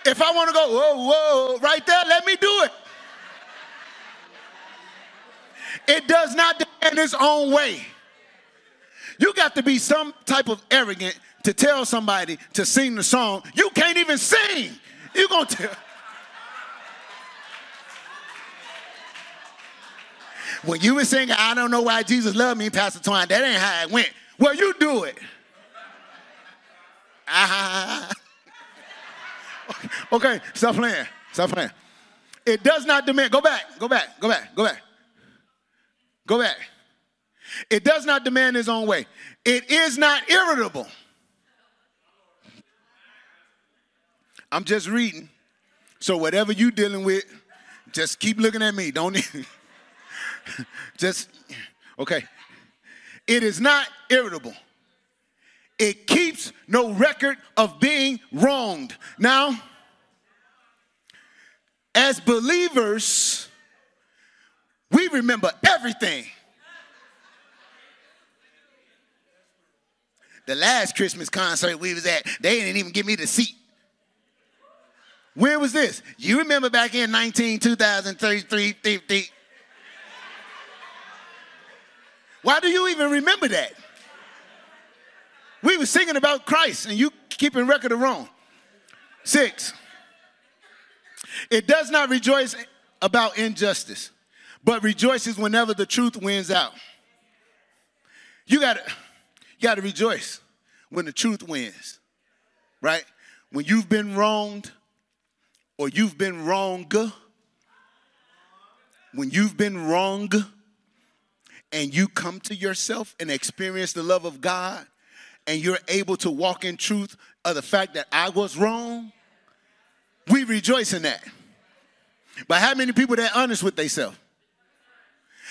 If I want to go, whoa, whoa, right there, let me do it. It does not depend its own way. You got to be some type of arrogant to tell somebody to sing the song. You can't even sing. You're gonna tell. When you were singing, I don't know why Jesus loved me, Pastor Twine, that ain't how it went. Well, you do it. Ah. Okay, stop playing. Stop playing. It does not demand. Go back. Go back. Go back. Go back. Go back. It does not demand his own way. It is not irritable. I'm just reading. So whatever you're dealing with, just keep looking at me. Don't just okay. It is not irritable. It keeps no record of being wronged. Now, as believers, we remember everything. The last Christmas concert we was at, they didn't even give me the seat. When was this? You remember back in 19, 2033, 50. Why do you even remember that? We were singing about Christ and you keeping record of wrong. Six. It does not rejoice about injustice but rejoices whenever the truth wins out. You gotta, you gotta rejoice when the truth wins, right? When you've been wronged or you've been wrong, when you've been wrong and you come to yourself and experience the love of God and you're able to walk in truth of the fact that I was wrong, we rejoice in that. But how many people that honest with themselves?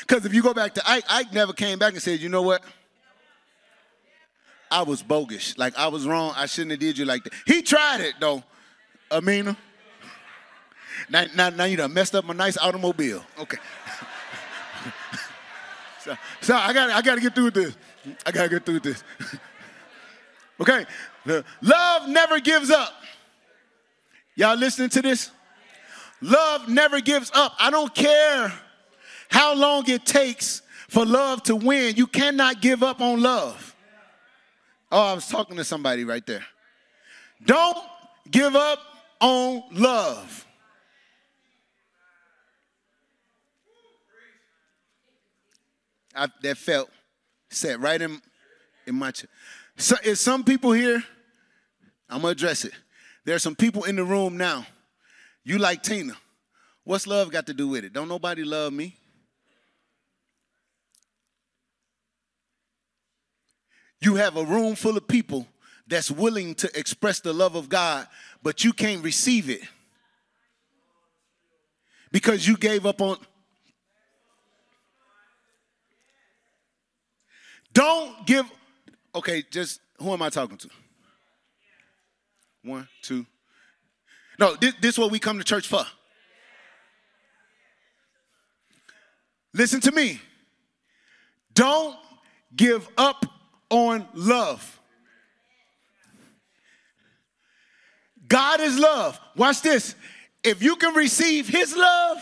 Because if you go back to Ike, Ike never came back and said, you know what? I was bogus. Like I was wrong. I shouldn't have did you like that. He tried it though, Amina. Now, now, now you done messed up my nice automobile. Okay. so, so I got I got to get through this. I got to get through this. okay. Love never gives up. Y'all listening to this? Love never gives up. I don't care how long it takes for love to win. You cannot give up on love. Oh, I was talking to somebody right there. Don't give up on love. I, that felt set right in, in my chest. So, is some people here? I'm gonna address it. There are some people in the room now. You like Tina. What's love got to do with it? Don't nobody love me. You have a room full of people that's willing to express the love of God, but you can't receive it because you gave up on. Don't give. Okay, just who am I talking to? One, two. No, this, this is what we come to church for. Listen to me. Don't give up on love. God is love. Watch this. If you can receive His love,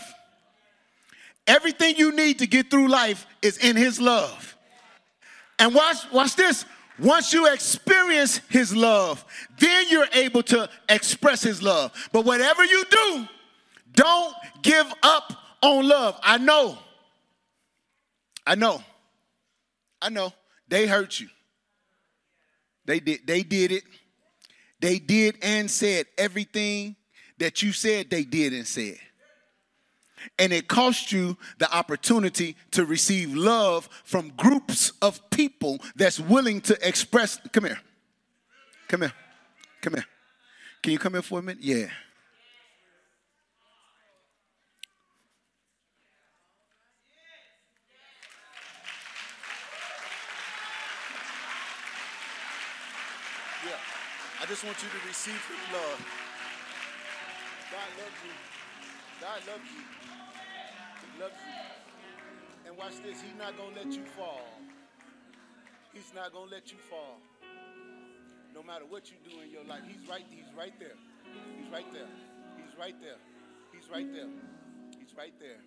everything you need to get through life is in His love. And watch, watch this. Once you experience His love, then you're able to express His love. But whatever you do, don't give up on love. I know. I know. I know. They hurt you. They did, they did it. They did and said everything that you said they did and said. and it cost you the opportunity to receive love from groups of people that's willing to express. Come here. Come here. Come here. Can you come here for a minute? Yeah. I just want you to receive His love. God loves you. God loves you. He loves you. And watch this. He's not gonna let you fall. He's not gonna let you fall. No matter what you do in your life, He's right. He's right there. He's right there. He's right there. He's right there. He's right there.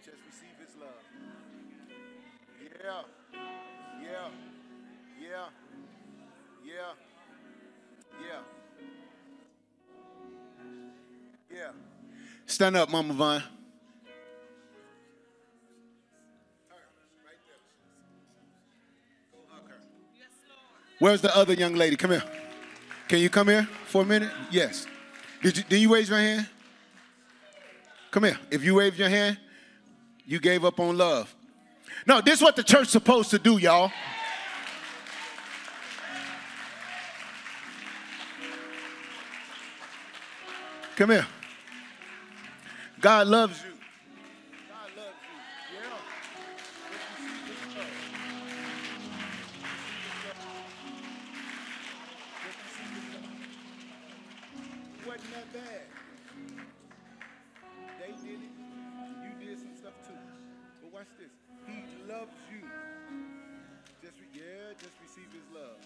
Just receive His love. Yeah. Yeah. Yeah. Yeah. Yeah. Yeah. Stand up, Mama Vine. Where's the other young lady? Come here. Can you come here for a minute? Yes. Did you, did you raise your hand? Come here. If you waved your hand, you gave up on love. No, this is what the church's supposed to do, y'all. Come here. God loves you. God loves you. Yeah. Wasn't that bad. They did it. You did some stuff too. But watch this. He loves you. Just re- yeah, just receive his love.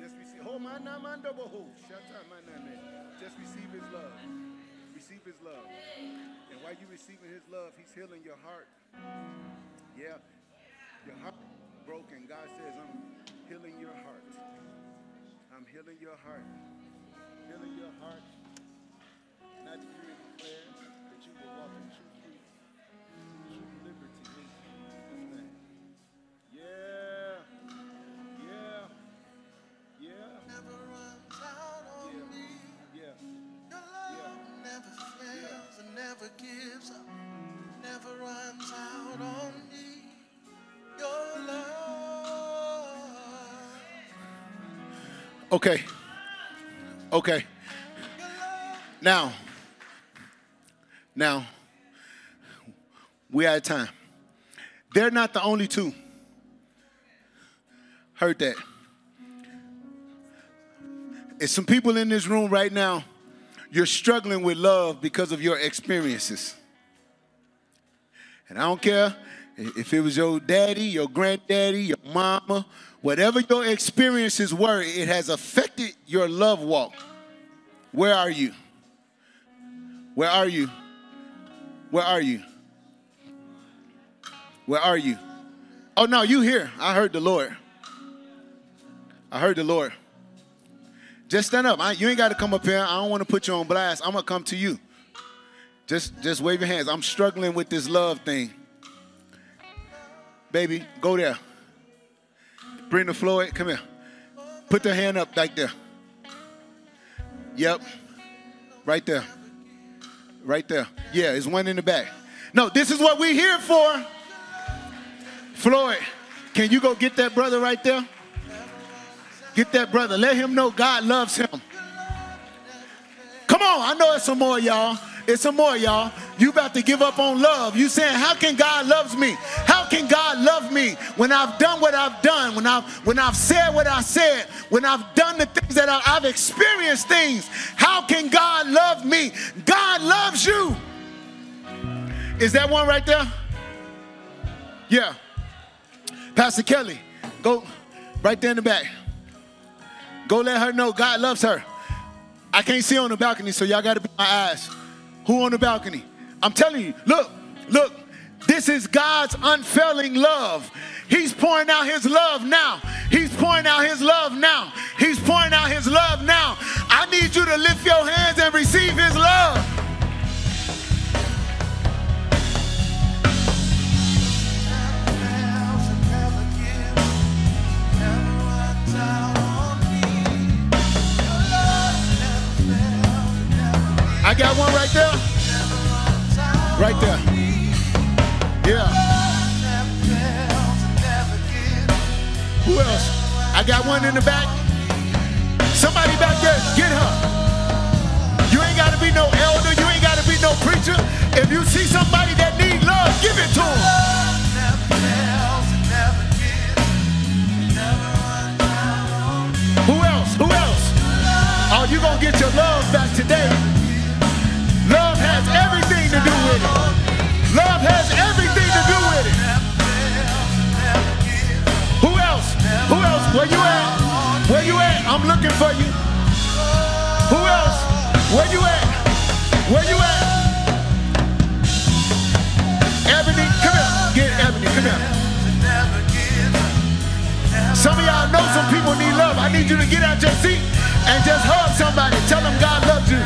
Just receive. Oh my na man double. Shut up, my na man. Just receive his love. Receive his love. And while you're receiving his love, he's healing your heart. Yeah. Your heart broken. God says, I'm healing your heart. I'm healing your heart. Healing your heart. And I decree and declare that you will walk in gives up. Never runs out on me. Your love. Okay. Okay. Now, now, we out of time. They're not the only two. Heard that. It's some people in this room right now, you're struggling with love because of your experiences. And I don't care if it was your daddy, your granddaddy, your mama, whatever your experiences were, it has affected your love walk. Where are you? Where are you? Where are you? Where are you? Oh no, you here. I heard the Lord. I heard the Lord. Just stand up. I, you ain't got to come up here. I don't want to put you on blast. I'm gonna come to you. Just just wave your hands. I'm struggling with this love thing. Baby, go there. Bring the Floyd. Come here. Put the hand up like there. Yep. Right there. Right there. Yeah, it's one in the back. No, this is what we're here for. Floyd, can you go get that brother right there? Get that brother. Let him know God loves him. Come on, I know it's some more, y'all. It's some more, y'all. You about to give up on love. You saying, how can God loves me? How can God love me when I've done what I've done? When I've when I've said what I said? When I've done the things that I, I've experienced things? How can God love me? God loves you. Is that one right there? Yeah. Pastor Kelly, go right there in the back. Go let her know God loves her. I can't see on the balcony, so y'all got to be my eyes. Who on the balcony? I'm telling you, look, look, this is God's unfailing love. He's pouring out his love now. He's pouring out his love now. He's pouring out his love now. I need you to lift your hands and receive his love. I got one right there. Right there. Yeah. Who else? I got one in the back. Somebody back there, get her. You ain't gotta be no elder, you ain't gotta be no preacher. If you see somebody that need love, give it to them. Who else? Who else? Are oh, you gonna get your love back today? Where you at? Where you at? I'm looking for you. Who else? Where you at? Where you at? Ebony, come here. Get Ebony, come here. Some of y'all know some people need love. I need you to get out your seat and just hug somebody. Tell them God loves you.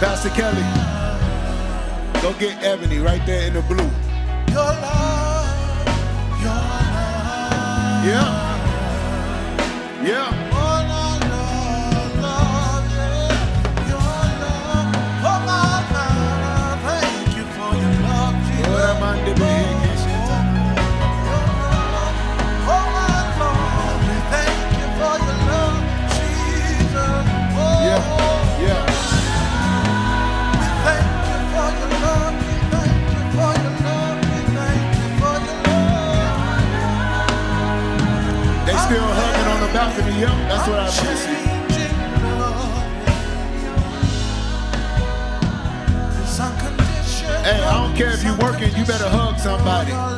Pastor Kelly, go get Ebony right there in the blue. Your love, your love. Yeah. Yeah. Yep. That's what I miss. Unchanging love. It's. Hey, I don't care if you're working, you better hug somebody.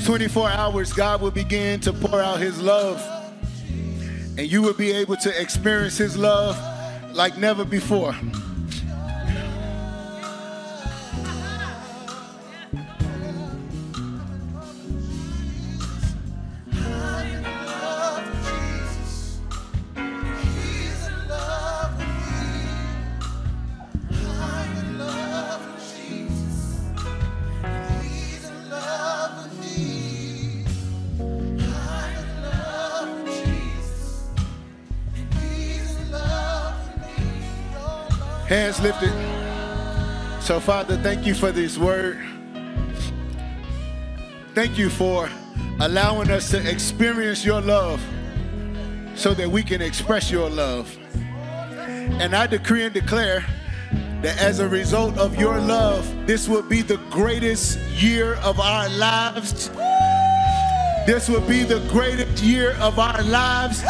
Next 24 hours, God will begin to pour out His love, and you will be able to experience His love like never before. Lifted. So, Father, thank you for this word. Thank you for allowing us to experience your love so that we can express your love. And I decree and declare that as a result of your love, this will be the greatest year of our lives. This will be the greatest year of our lives.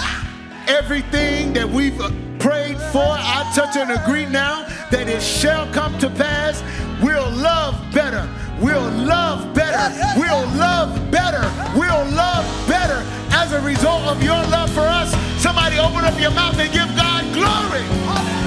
Everything that we've prayed for, I touch and agree now that it shall come to pass. We'll love better. We'll love better. We'll love better. We'll love better as a result of your love for us. Somebody open up your mouth and give God glory.